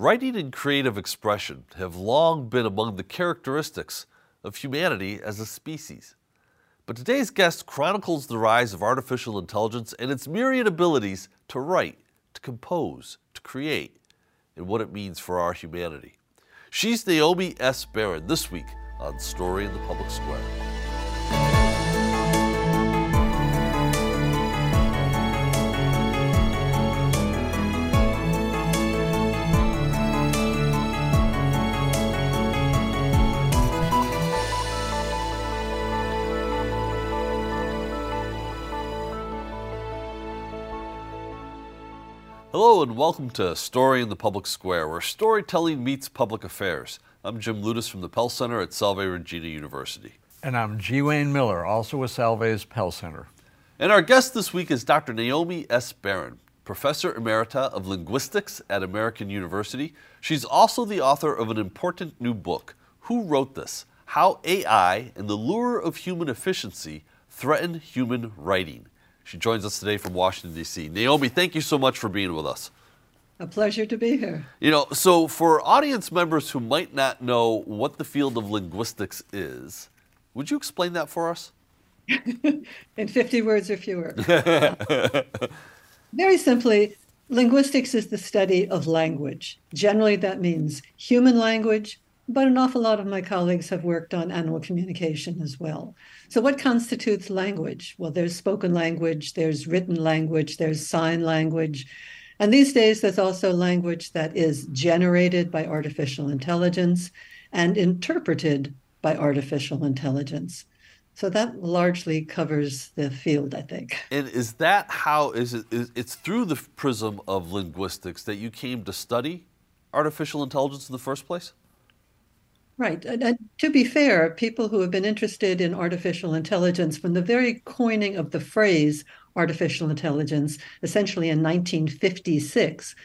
Writing and creative expression have long been among the characteristics of humanity as a species. But today's guest chronicles the rise of artificial intelligence and its myriad abilities to write, to compose, to create, and what it means for our humanity. She's Naomi S. Baron this week on Story in the Public Square. Hello and welcome to Story in the Public Square, where storytelling meets public affairs. I'm Jim Ludes from the Pell Center at Salve Regina University. And I'm G. Wayne Miller, also with Salve's Pell Center. And our guest this week is Dr. Naomi S. Baron, Professor Emerita of Linguistics at American University. She's also the author of an important new book, Who Wrote This? How AI and the Lure of Human Efficiency Threaten Human Writing. She joins us today from Washington, D.C. Naomi, thank you so much for being with us. A pleasure to be here. You know, so for audience members who might not know what the field of linguistics is, would you explain that for us? In 50 words or fewer. Very simply, linguistics is the study of language. Generally, that means human language, but an awful lot of my colleagues have worked on animal communication as well. So, what constitutes language? Well, there's spoken language, there's written language, there's sign language. And these days, there's also language that is generated by artificial intelligence and interpreted by artificial intelligence. So that largely covers the field, I think. And is that how is it? Is, it's through the prism of linguistics that you came to study artificial intelligence in the first place? Right. And, to be fair, people who have been interested in artificial intelligence from the very coining of the phrase artificial intelligence, essentially in 1956,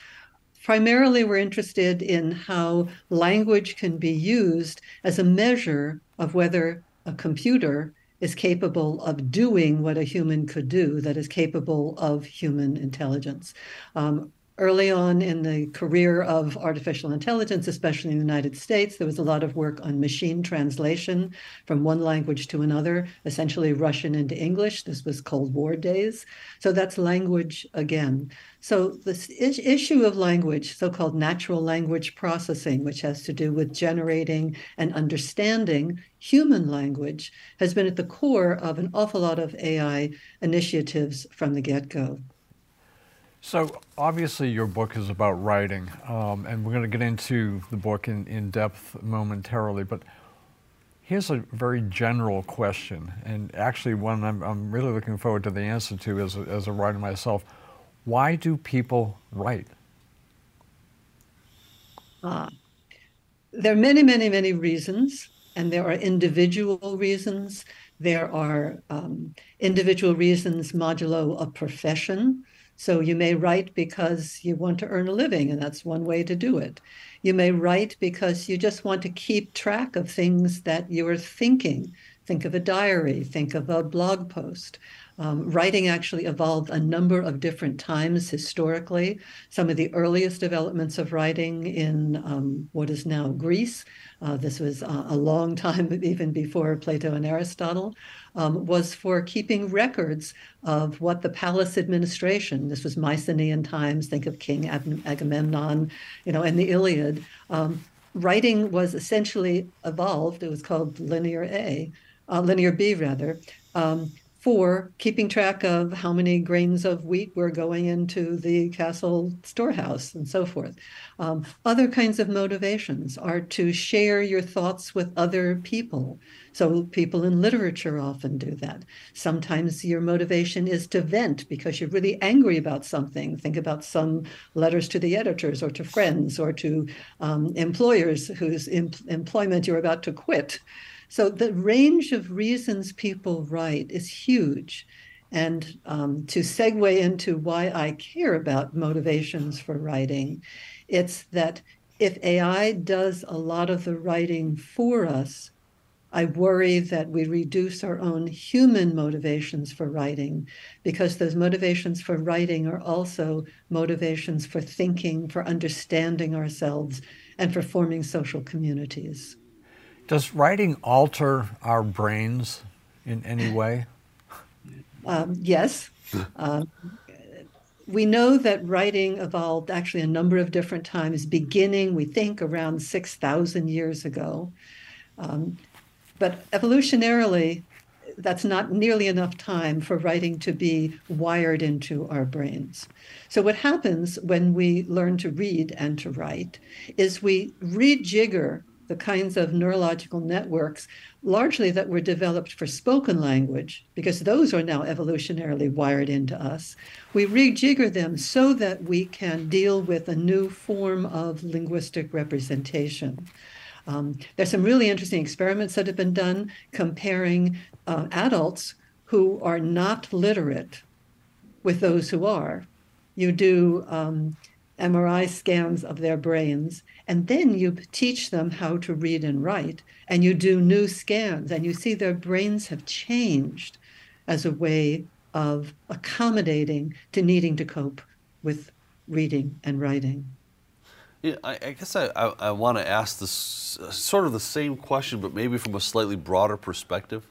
primarily were interested in how language can be used as a measure of whether a computer is capable of doing what a human could do, that is capable of human intelligence. Um, early on in the career of artificial intelligence, especially in the United States, there was a lot of work on machine translation from one language to another, essentially Russian into English. This was Cold War days. So that's language again. So this issue of language, so-called natural language processing, which has to do with generating and understanding human language, has been at the core of an awful lot of AI initiatives from the get-go. So obviously your book is about writing, um, and we're going to get into the book in, in depth momentarily, but here's a very general question, and actually one I'm, I'm really looking forward to the answer to as a, as a writer myself. Why do people write? Ah, there are many, many, many reasons, and there are individual reasons. There are um, individual reasons modulo a profession. So you may write because you want to earn a living, and that's one way to do it. You may write because you just want to keep track of things that you are thinking. Think of a diary, think of a blog post. Um, writing actually evolved a number of different times historically. Some of the earliest developments of writing in um, what is now Greece, uh, this was uh, a long time even before Plato and Aristotle, um, was for keeping records of what the palace administration, this was Mycenaean times, think of King Agamemnon, you know, and the Iliad. Um, writing was essentially evolved, it was called linear A, uh, linear B rather, um, for keeping track of how many grains of wheat were going into the castle storehouse and so forth. Um, other kinds of motivations are to share your thoughts with other people. So, people in literature often do that. Sometimes your motivation is to vent because you're really angry about something. Think about some letters to the editors or to friends or to um, employers whose em- employment you're about to quit. So the range of reasons people write is huge. And um, to segue into why I care about motivations for writing, it's that if AI does a lot of the writing for us, I worry that we reduce our own human motivations for writing because those motivations for writing are also motivations for thinking, for understanding ourselves, and for forming social communities. Does writing alter our brains in any way? Um, yes. Um, we know that writing evolved actually a number of different times, beginning, we think, around 6,000 years ago. Um, but evolutionarily, that's not nearly enough time for writing to be wired into our brains. So, what happens when we learn to read and to write is we rejigger the kinds of neurological networks largely that were developed for spoken language, because those are now evolutionarily wired into us. We rejigger them so that we can deal with a new form of linguistic representation. Um, there's some really interesting experiments that have been done comparing uh, adults who are not literate with those who are. You do um, MRI scans of their brains, and then you teach them how to read and write, and you do new scans, and you see their brains have changed as a way of accommodating to needing to cope with reading and writing. Yeah, I, I guess I, I, I want to ask this uh, sort of the same question, but maybe from a slightly broader perspective.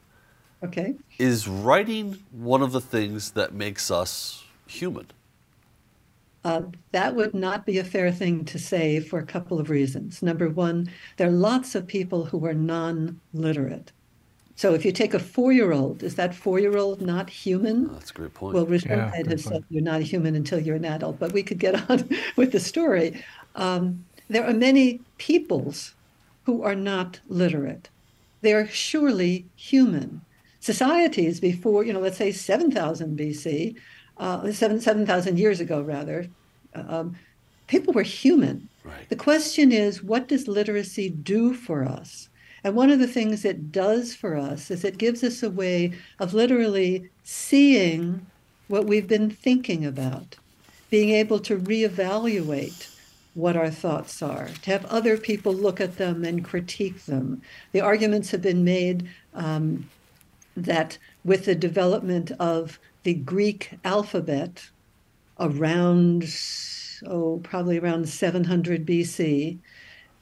Okay. Is writing one of the things that makes us human? Uh, that would not be a fair thing to say for a couple of reasons. Number one, there are lots of people who are non literate. So if you take a four year old, is that four year old not human? Oh, that's a great point. Well, Rashid yeah, has said you're not a human until you're an adult, but we could get on with the story um, there are many peoples who are not literate. They are surely human. Societies before, you know, let's say 7,000 BC, uh, 7,000 years ago, rather, um, people were human. Right. The question is, what does literacy do for us? And one of the things it does for us is it gives us a way of literally seeing what we've been thinking about, being able to reevaluate what our thoughts are, to have other people look at them and critique them. The arguments have been made um, that with the development of the Greek alphabet around, oh, probably around 700 BC,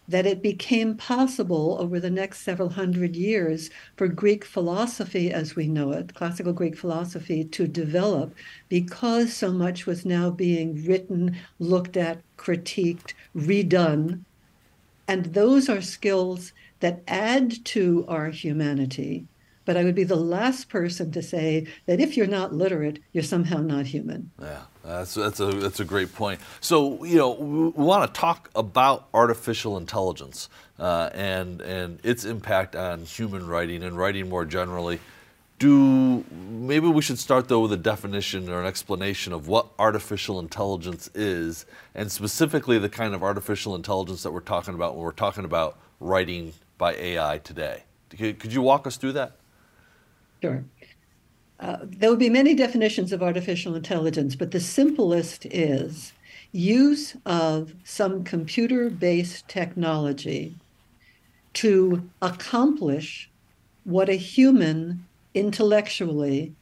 that it became possible over the next several hundred years for Greek philosophy as we know it, classical Greek philosophy, to develop because so much was now being written, looked at, critiqued, redone. And those are skills that add to our humanity. But I would be the last person to say that if you're not literate, you're somehow not human. Yeah. That's, that's, a, that's a great point. So, you know, we, we want to talk about artificial intelligence uh, and, and its impact on human writing and writing more generally. Do maybe we should start though with a definition or an explanation of what artificial intelligence is, and specifically the kind of artificial intelligence that we're talking about when we're talking about writing by AI today. Could, could you walk us through that? Sure. Uh, there will be many definitions of artificial intelligence, but the simplest is use of some computer based technology to accomplish what a human intellectually,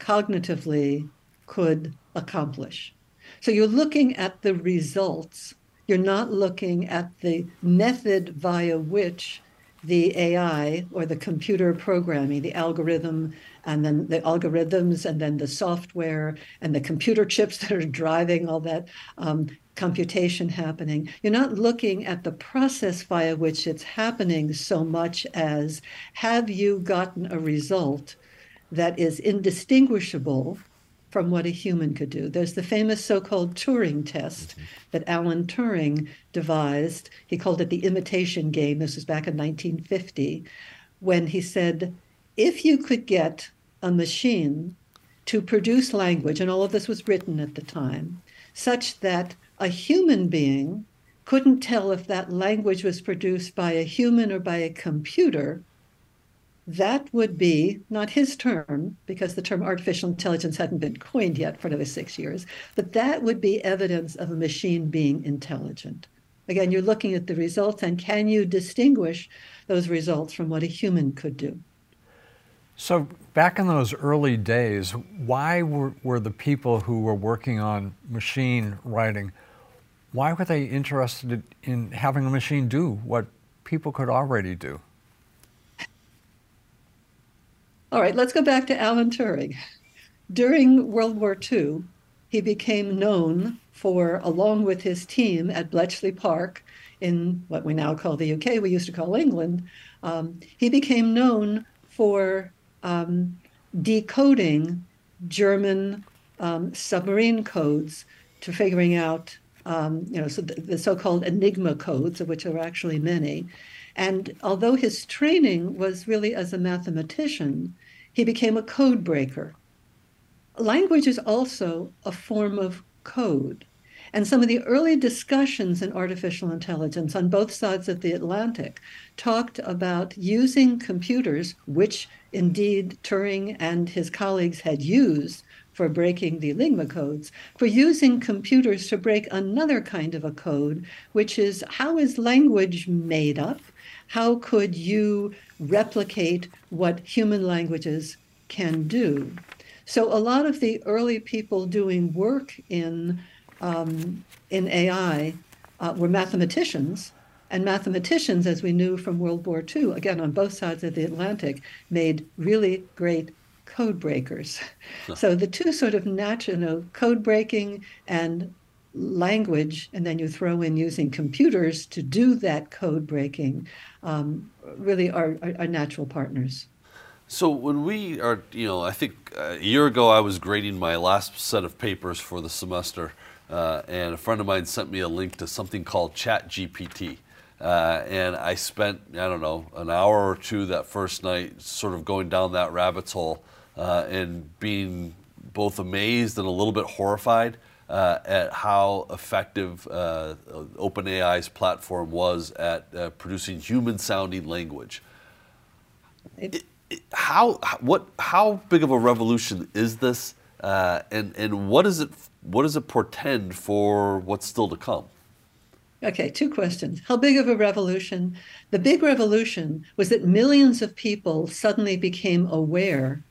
cognitively could accomplish. So you're looking at the results, you're not looking at the method via which the AI or the computer programming, the algorithm, and then the algorithms, and then the software, and the computer chips that are driving all that um, computation happening. You're not looking at the process via which it's happening so much as have you gotten a result that is indistinguishable from what a human could do. There's the famous so called Turing test mm-hmm. that Alan Turing devised. He called it the imitation game. This was back in 1950, when he said, if you could get a machine to produce language, and all of this was written at the time, such that a human being couldn't tell if that language was produced by a human or by a computer, that would be not his term, because the term artificial intelligence hadn't been coined yet for another six years, but that would be evidence of a machine being intelligent. Again, you're looking at the results and can you distinguish those results from what a human could do? So, back in those early days, why were, were the people who were working on machine writing, why were they interested in having a machine do what people could already do? All right, let's go back to Alan Turing. During World War II, he became known for, along with his team at Bletchley Park in what we now call the UK, we used to call England, um, he became known for um, decoding German um, submarine codes to figuring out, um, you know, so the, the so-called Enigma codes, of which there were actually many. And although his training was really as a mathematician, he became a code breaker. Language is also a form of code. And some of the early discussions in artificial intelligence on both sides of the Atlantic talked about using computers, which indeed Turing and his colleagues had used for breaking the Enigma codes, for using computers to break another kind of a code, which is how is language made up? How could you replicate what human languages can do? So a lot of the early people doing work in um, in AI uh, were mathematicians. And mathematicians, as we knew from World War II, again on both sides of the Atlantic, made really great code breakers. so the two sort of natural, you know, code breaking and language, and then you throw in using computers to do that code breaking, um, really are, are, are natural partners. So when we are, you know, I think a year ago I was grading my last set of papers for the semester, uh, and a friend of mine sent me a link to something called ChatGPT. Uh, and I spent, I don't know, an hour or two that first night sort of going down that rabbit hole uh, and being both amazed and a little bit horrified uh, at how effective uh, OpenAI's platform was at uh, producing human sounding language. It, it, how, what, how big of a revolution is this? Uh, and, and what is it what does it portend for what's still to come? Okay, two questions. How big of a revolution? The big revolution was that millions of people suddenly became aware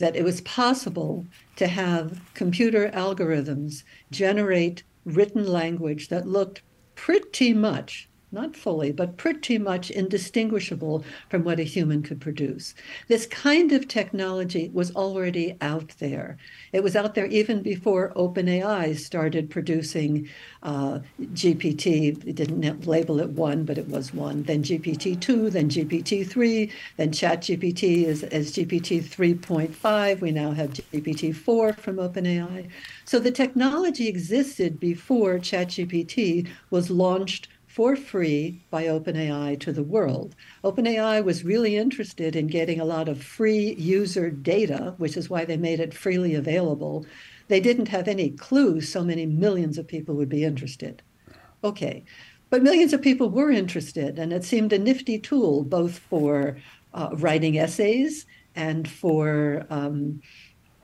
that it was possible to have computer algorithms generate written language that looked pretty much not fully, but pretty much indistinguishable from what a human could produce. This kind of technology was already out there. It was out there even before OpenAI started producing uh, GPT. It didn't label it one, but it was one. Then GPT-2, then GPT-3, then ChatGPT is as GPT 3.5. We now have GPT-4 from OpenAI. So the technology existed before ChatGPT was launched for free by OpenAI to the world. OpenAI was really interested in getting a lot of free user data, which is why they made it freely available. They didn't have any clue so many millions of people would be interested. Okay, but millions of people were interested, and it seemed a nifty tool both for uh, writing essays and for um,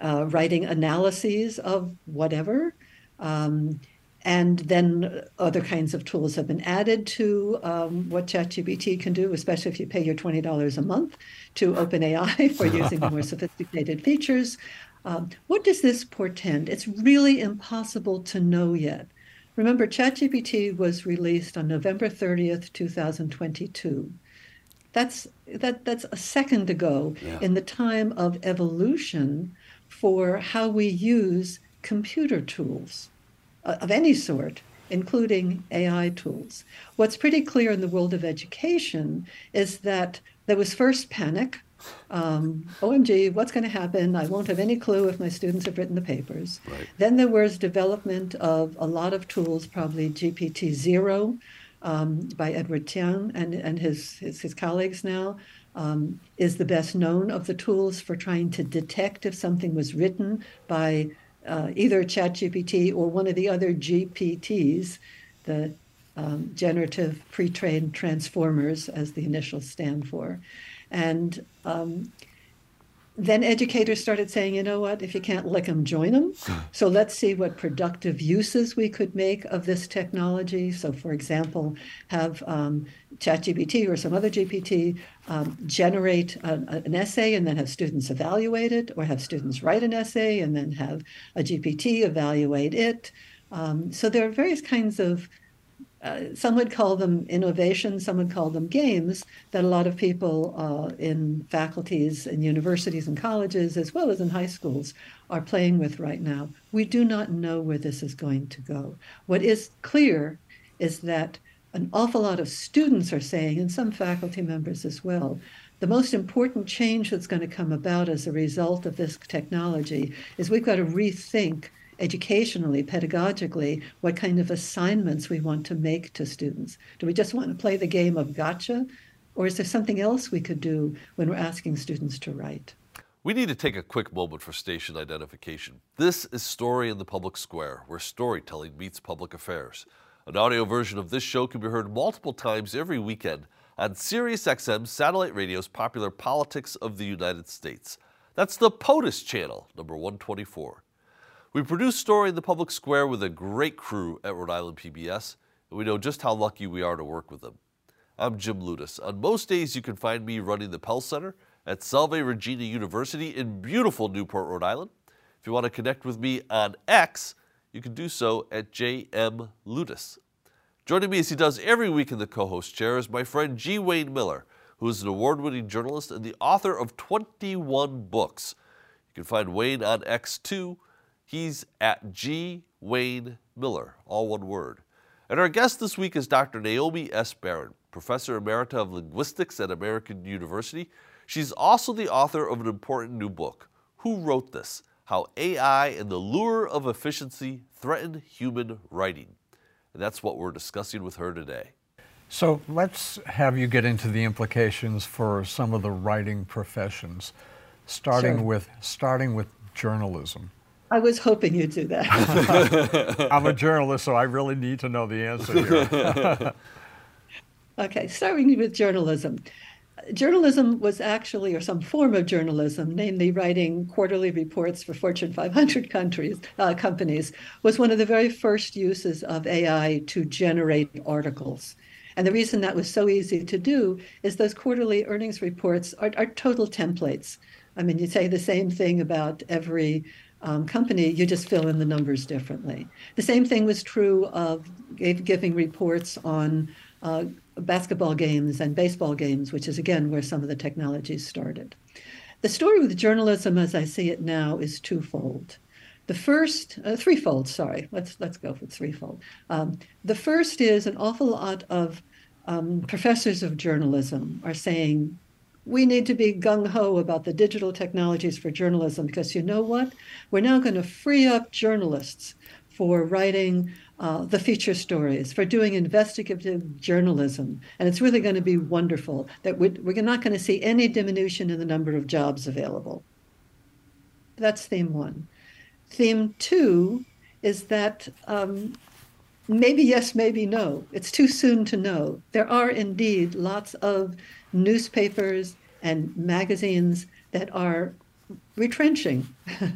uh, writing analyses of whatever. Um, and then other kinds of tools have been added to um, what ChatGPT can do, especially if you pay your $20 a month to OpenAI for using the more sophisticated features. Um, what does this portend? It's really impossible to know yet. Remember, ChatGPT was released on November 30th, 2022. That's that that's a second ago yeah. in the time of evolution for how we use computer tools. Uh, of any sort, including AI tools. What's pretty clear in the world of education is that there was first panic. Um, OMG, what's going to happen? I won't have any clue if my students have written the papers. Right. Then there was development of a lot of tools, probably GPT zero um, by Edward Tian and, and his, his, his colleagues now. Um, is the best known of the tools for trying to detect if something was written by uh, either ChatGPT or one of the other GPTs, the um, generative pre-trained transformers, as the initials stand for. And um, then educators started saying, you know what, if you can't lick them, join them. so let's see what productive uses we could make of this technology. So, for example, have um, ChatGPT or some other GPT um, generate a, an essay and then have students evaluate it, or have students write an essay and then have a GPT evaluate it. Um, so there are various kinds of uh, some would call them innovations, some would call them games that a lot of people uh, in faculties and universities and colleges, as well as in high schools, are playing with right now. We do not know where this is going to go. What is clear is that an awful lot of students are saying, and some faculty members as well, the most important change that's going to come about as a result of this technology is we've got to rethink educationally, pedagogically, what kind of assignments we want to make to students. Do we just want to play the game of gotcha? Or is there something else we could do when we're asking students to write? We need to take a quick moment for station identification. This is Story in the Public Square, where storytelling meets public affairs. An audio version of this show can be heard multiple times every weekend on SiriusXM satellite radio's popular Politics of the United States. That's the POTUS channel, number 124. We produce Story in the Public Square with a great crew at Rhode Island PBS, and we know just how lucky we are to work with them. I'm Jim Ludes. On most days, you can find me running the Pell Center at Salve Regina University in beautiful Newport, Rhode Island. If you want to connect with me on X, you can do so at JM Ludes. Joining me as he does every week in the co host chair is my friend G. Wayne Miller, who is an award winning journalist and the author of 21 books. You can find Wayne on X too He's at G. Wayne Miller, all one word. And our guest this week is Dr. Naomi S. Baron, Professor Emerita of Linguistics at American University. She's also the author of an important new book, Who Wrote This? How AI and the Lure of Efficiency Threaten Human Writing. And that's what we're discussing with her today. So let's have you get into the implications for some of the writing professions, starting Sure. with starting with journalism. I was hoping you'd do that. I'm a journalist, so I really need to know the answer here. okay, starting with journalism. Journalism was actually, or some form of journalism, namely writing quarterly reports for Fortune 500 countries, uh, companies, was one of the very first uses of AI to generate articles. And the reason that was so easy to do is those quarterly earnings reports are, are total templates. I mean, you say the same thing about every um, company, you just fill in the numbers differently. The same thing was true of giving reports on uh, basketball games and baseball games, which is again where some of the technologies started. The story with journalism, as I see it now, is twofold. The first, uh, threefold. Sorry, let's let's go for threefold. Um, the first is an awful lot of um, professors of journalism are saying we need to be gung ho about the digital technologies for journalism because you know what? We're now going to free up journalists for writing uh, the feature stories, for doing investigative journalism. And it's really going to be wonderful that we're, we're not going to see any diminution in the number of jobs available. That's theme one. Theme two is that um, maybe yes, maybe no. It's too soon to know. There are indeed lots of newspapers and magazines that are retrenching,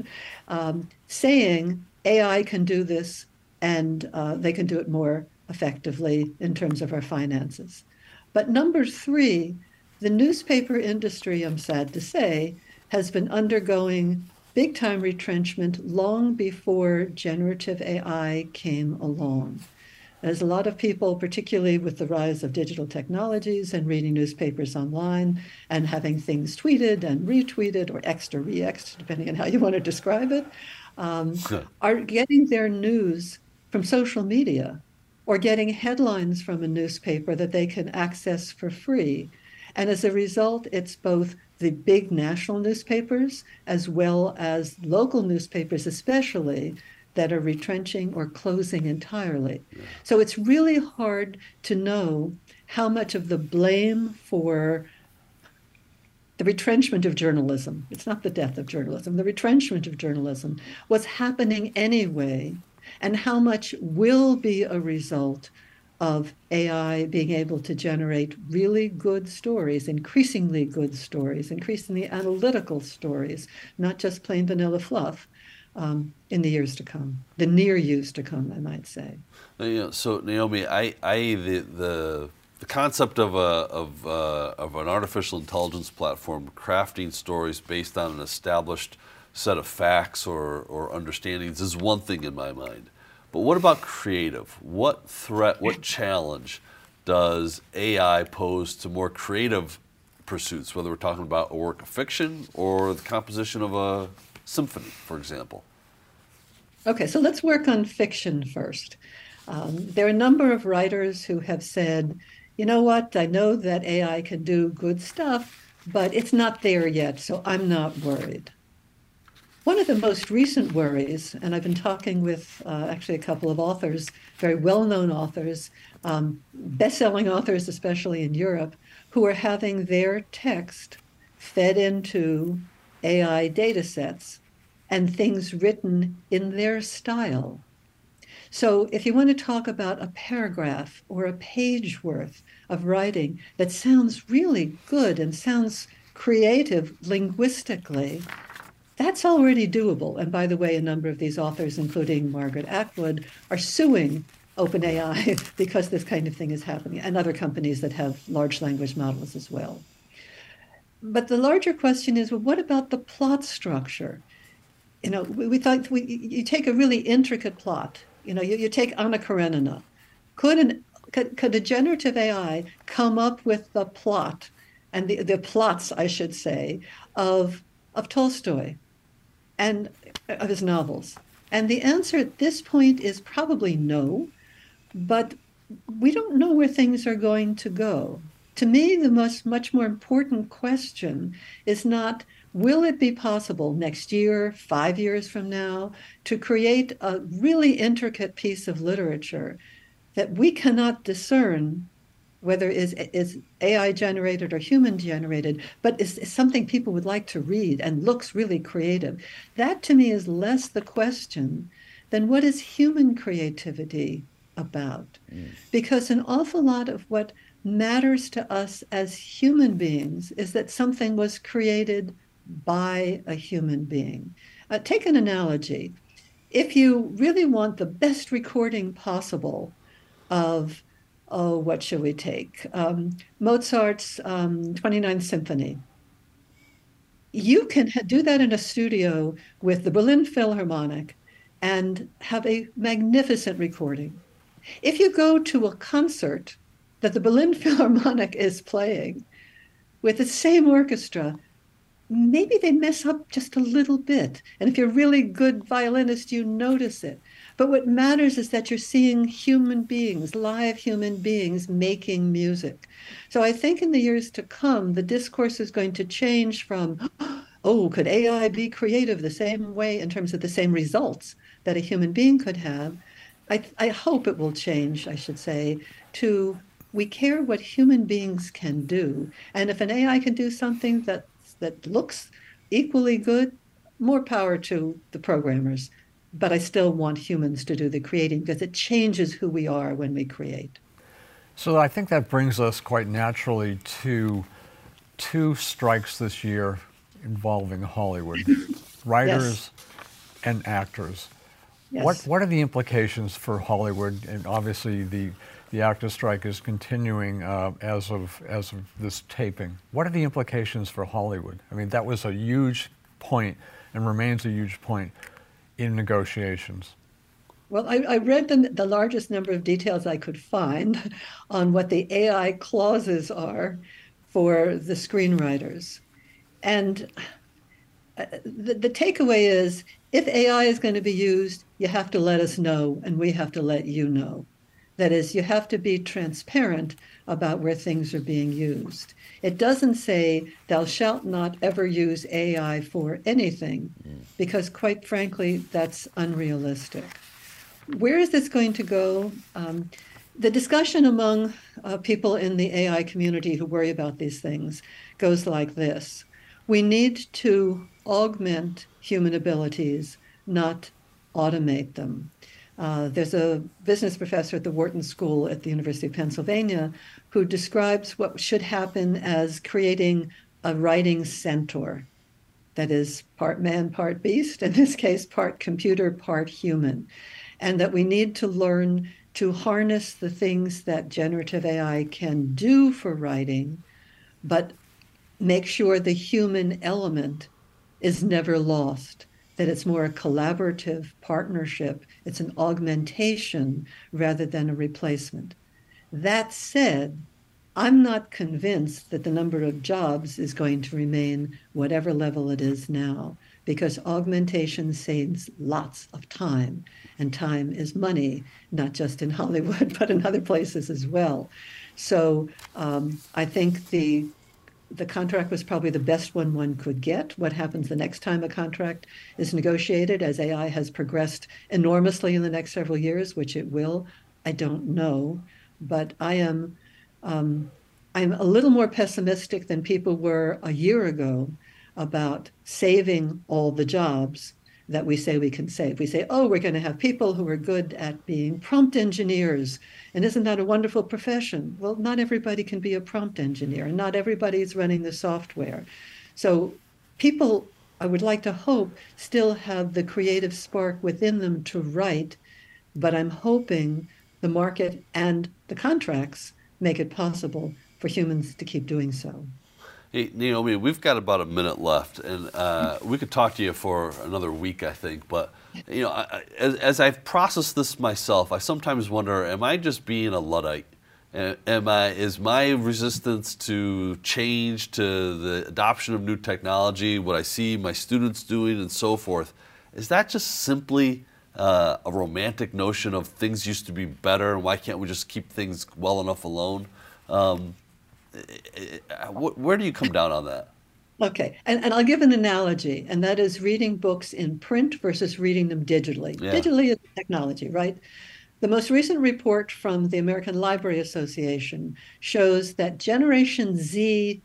um, saying AI can do this and uh, they can do it more effectively in terms of our finances. But number three, the newspaper industry, I'm sad to say, has been undergoing big time retrenchment long before generative AI came along. As a lot of people, particularly with the rise of digital technologies and reading newspapers online and having things tweeted and retweeted or extra or re depending on how you want to describe it, um, are getting their news from social media or getting headlines from a newspaper that they can access for free. And as a result, it's both the big national newspapers as well as local newspapers, especially that are retrenching or closing entirely. So it's really hard to know how much of the blame for the retrenchment of journalism, it's not the death of journalism, the retrenchment of journalism was happening anyway, and how much will be a result of AI being able to generate really good stories, increasingly good stories, increasingly analytical stories, not just plain vanilla fluff, um, in the years to come, the near years to come, I might say. So Naomi, I, I the, the the concept of a of uh, of an artificial intelligence platform crafting stories based on an established set of facts or or understandings is one thing in my mind. But what about creative? What threat, what challenge does AI pose to more creative pursuits, whether we're talking about a work of fiction or the composition of a symphony, for example? Okay, so let's work on fiction first. Um, there are a number of writers who have said, you know what, I know that AI can do good stuff, but it's not there yet, so I'm not worried. One of the most recent worries, and I've been talking with uh, actually a couple of authors, very well known authors, um, best selling authors, especially in Europe, who are having their text fed into AI data sets and things written in their style. So, if you want to talk about a paragraph or a page worth of writing that sounds really good and sounds creative linguistically, that's already doable. And by the way, a number of these authors, including Margaret Atwood, are suing OpenAI because this kind of thing is happening, and other companies that have large language models as well. But the larger question is well, what about the plot structure? You know, we, we thought we, you take a really intricate plot, you know, you, you take Anna Karenina. Could, an, could, could a generative AI come up with the plot and the, the plots, I should say, of, of Tolstoy? And uh, of his novels? And the answer at this point is probably no, but we don't know where things are going to go. To me, the most, much more important question is not will it be possible next year, five years from now, to create a really intricate piece of literature that we cannot discern whether is is AI generated or human generated, but is, is, something people would like to read and looks really creative. That to me is less the question than what is human creativity about, mm. because an awful lot of what matters to us as human beings is that something was created by a human being. Uh, take an analogy. If you really want the best recording possible of oh, what shall we take? Um, Mozart's um, 29th Symphony. You can do that in a studio with the Berlin Philharmonic and have a magnificent recording. If you go to a concert that the Berlin Philharmonic is playing with the same orchestra, maybe they mess up just a little bit. And if you're a really good violinist, you notice it. But what matters is that you're seeing human beings, live human beings making music. So I think in the years to come, the discourse is going to change from, oh, could AI be creative the same way in terms of the same results that a human being could have? I, I hope it will change, I should say, to we care what human beings can do. And if an AI can do something that, that looks equally good, more power to the programmers but I still want humans to do the creating because it changes who we are when we create. So I think that brings us quite naturally to two strikes this year involving Hollywood writers yes. and actors. Yes. What, what are the implications for Hollywood? And obviously, the, the actor strike is continuing uh, as, of, as of this taping. What are the implications for Hollywood? I mean, that was a huge point and remains a huge point in negotiations? Well, I, I read the, the largest number of details I could find on what the AI clauses are for the screenwriters. And uh, the, the takeaway is if AI is going to be used, you have to let us know, and we have to let you know. That is, you have to be transparent about where things are being used. It doesn't say, thou shalt not ever use AI for anything, because quite frankly, that's unrealistic. Where is this going to go? Um, the discussion among uh, people in the AI community who worry about these things goes like this We need to augment human abilities, not automate them. Uh, there's a business professor at the Wharton School at the University of Pennsylvania who describes what should happen as creating a writing centaur. That is part man, part beast, in this case, part computer, part human. And that we need to learn to harness the things that generative AI can do for writing, but make sure the human element is never lost, that it's more a collaborative partnership, it's an augmentation rather than a replacement. That said, I'm not convinced that the number of jobs is going to remain whatever level it is now, because augmentation saves lots of time, and time is money, not just in Hollywood, but in other places as well. So um, I think the the contract was probably the best one one could get. What happens the next time a contract is negotiated, as AI has progressed enormously in the next several years, which it will, I don't know. But I am um, I'm a little more pessimistic than people were a year ago about saving all the jobs that we say we can save. We say, oh, we're going to have people who are good at being prompt engineers. And isn't that a wonderful profession? Well, not everybody can be a prompt engineer, and not everybody's running the software. So people, I would like to hope, still have the creative spark within them to write, but I'm hoping the market and the contracts make it possible for humans to keep doing so. Hey, Naomi, we've got about a minute left, and uh, we could talk to you for another week, I think. But you know, I, as, as, I've processed this myself, I sometimes wonder: Am I just being a luddite? Am I is my resistance to change, to the adoption of new technology, what I see my students doing, and so forth, is that just simply uh, a romantic notion of things used to be better, and why can't we just keep things well enough alone? Um, Uh, where do you come down on that? Okay, and, and I'll give an analogy, and that is reading books in print versus reading them digitally. Yeah. Digitally is technology, right? The most recent report from the American Library Association shows that Generation Z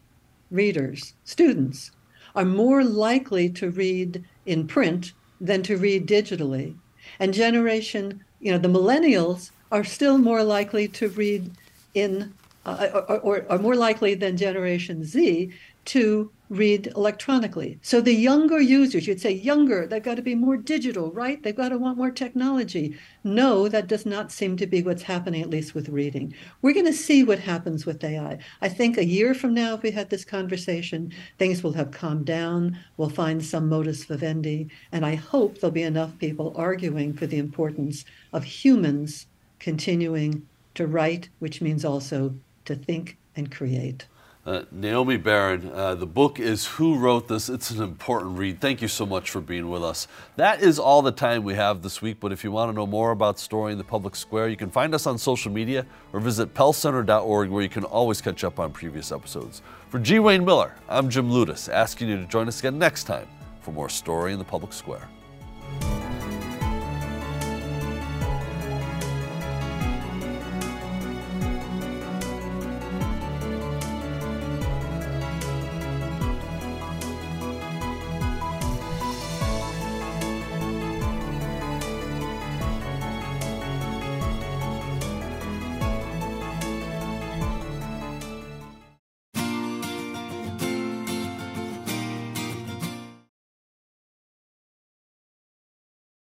readers, students, are more likely to read in print than to read digitally. And generation, you know, the millennials are still more likely to read in uh, or, or more likely than Generation Z to read electronically. So the younger users, you'd say younger, they've got to be more digital, right? They've got to want more technology. No, that does not seem to be what's happening, at least with reading. We're going to see what happens with AI. I think a year from now, if we had this conversation, things will have calmed down. We'll find some modus vivendi. And I hope there'll be enough people arguing for the importance of humans continuing to write, which means also to think and create. Uh, Naomi Baron, uh, the book is Who Wrote This? It's an important read. Thank you so much for being with us. That is all the time we have this week, but if you want to know more about Story in the Public Square, you can find us on social media or visit pellcenter.org where you can always catch up on previous episodes. For G. Wayne Miller, I'm Jim Ludes, asking you to join us again next time for more Story in the Public Square.